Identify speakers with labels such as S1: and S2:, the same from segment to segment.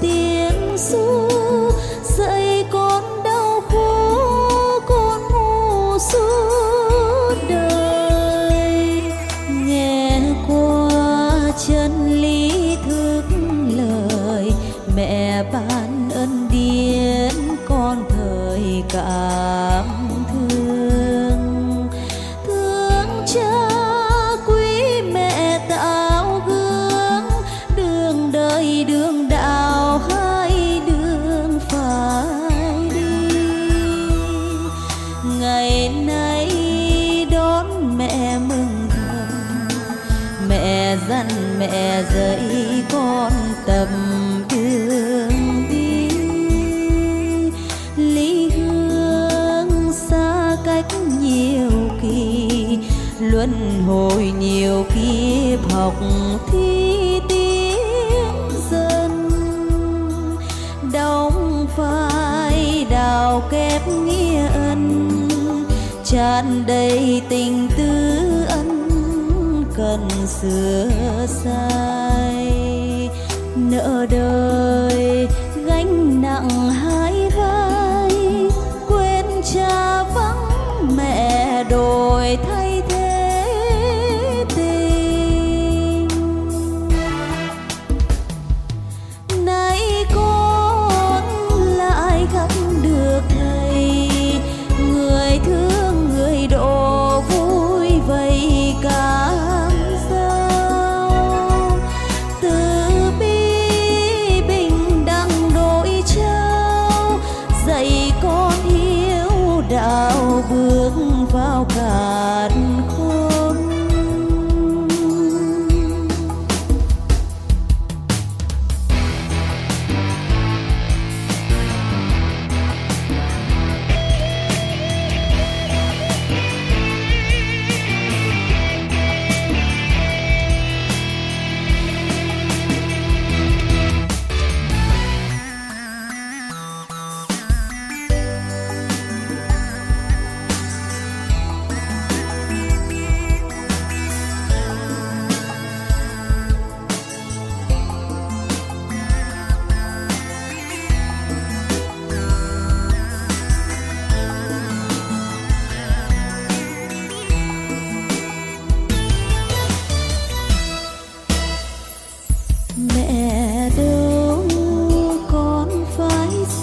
S1: tiếng ru dạy con đau khổ, con ngu suốt đời. Nghe qua chân lý thức lời, mẹ ban ân điển con thời cảm dặn mẹ dạy con tầm đường đi. Ly hương xa cách nhiều kỳ, luân hồi nhiều kiếp học thi tiếng dân. Đóng vai đào kép nghĩa ân, tràn đầy tình tư cần sửa sai nợ đời, gánh nặng hai vai. Quên cha vắng mẹ đổi thay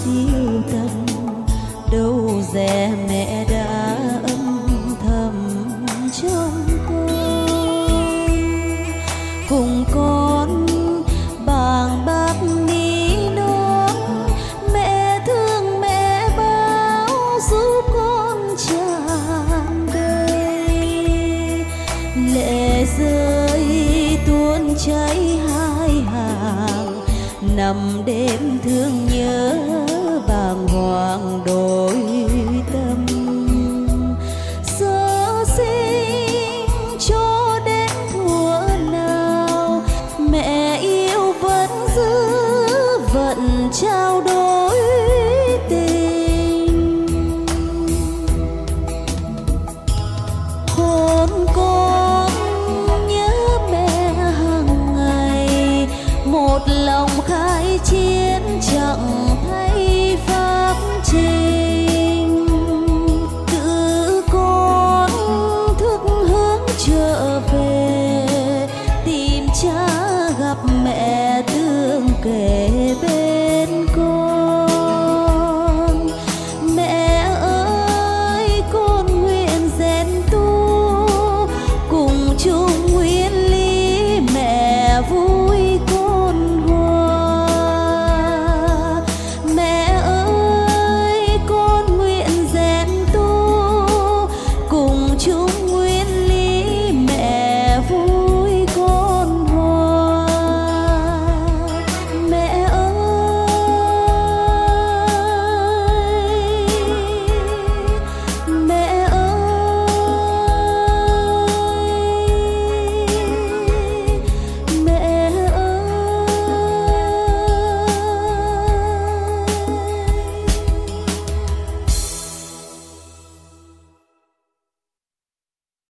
S1: siêu tâm đâu dè mẹ đã âm thầm trong con cùng con bàng bác ní non mẹ thương mẹ bao giúp con tràn đầy lệ rơi tuôn chảy hai hàng nằm đêm thương nhớ mang đồ